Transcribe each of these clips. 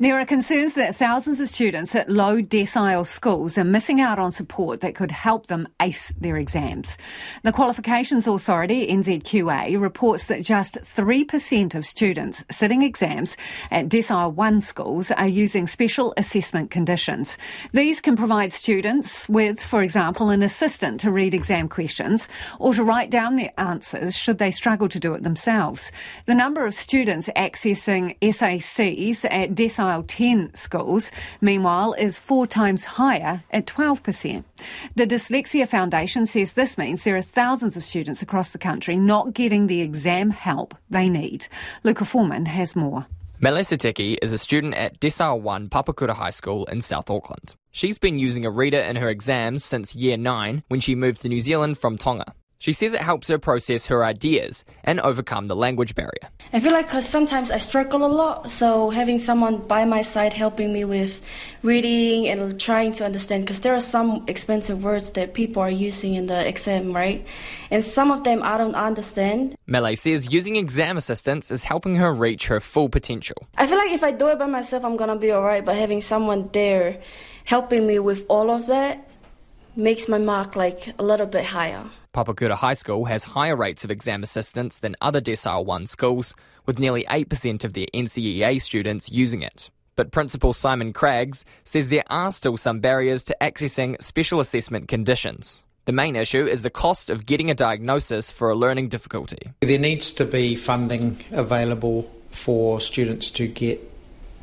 There are concerns that thousands of students at low decile schools are missing out on support that could help them ace their exams. The Qualifications Authority, NZQA, reports that just 3% of students sitting exams at decile 1 schools are using special assessment conditions. These can provide students with, for example, an assistant to read exam questions or to write down their answers should they struggle to do it themselves. The number of students accessing SACs at decile 10 schools, meanwhile, is four times higher at 12%. The Dyslexia Foundation says this means there are thousands of students across the country not getting the exam help they need. Luka Forman has more. Melissa Teki is a student at Decile 1 Papakura High School in South Auckland. She's been using a reader in her exams since year 9 when she moved to New Zealand from Tonga. She says it helps her process her ideas and overcome the language barrier. I feel like because sometimes I struggle a lot, so having someone by my side helping me with reading and trying to understand, because there are some expensive words that people are using in the exam, right? And some of them I don't understand. Melee says using exam assistance is helping her reach her full potential. I feel like if I do it by myself, I'm gonna be alright, but having someone there helping me with all of that makes my mark like a little bit higher. Papakura High School has higher rates of exam assistance than other Decile 1 schools, with nearly 8% of their NCEA students using it. But Principal Simon Craggs says there are still some barriers to accessing special assessment conditions. The main issue is the cost of getting a diagnosis for a learning difficulty. There needs to be funding available for students to get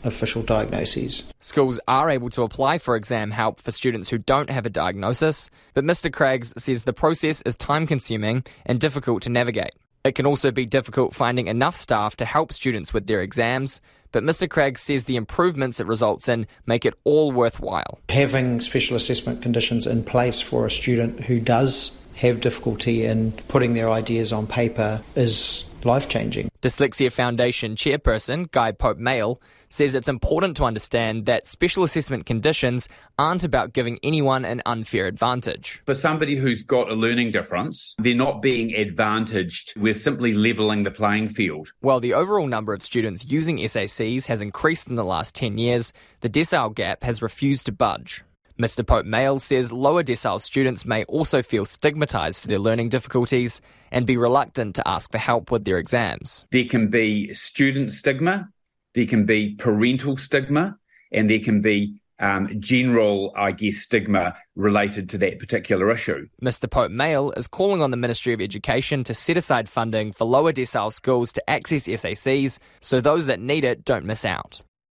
official diagnoses. Schools are able to apply for exam help for students who don't have a diagnosis, but Mr. Craggs says the process is time consuming and difficult to navigate. It can also be difficult finding enough staff to help students with their exams, but Mr. Craggs says the improvements it results in make it all worthwhile. Having special assessment conditions in place for a student who does have difficulty in putting their ideas on paper is life changing. Dyslexia Foundation chairperson Guy Pope-Mellish says it's important to understand that special assessment conditions aren't about giving anyone an unfair advantage. For somebody who's got a learning difference, they're not being advantaged. We're simply levelling the playing field. While the overall number of students using SACs has increased in the last 10 years, the decile gap has refused to budge. Mr. Pope-Mellish says lower decile students may also feel stigmatised for their learning difficulties and be reluctant to ask for help with their exams. There can be student stigma, there can be parental stigma, and there can be um, general, I guess, stigma related to that particular issue. Mr. Pope-Mellish is calling on the Ministry of Education to set aside funding for lower decile schools to access SACs so those that need it don't miss out.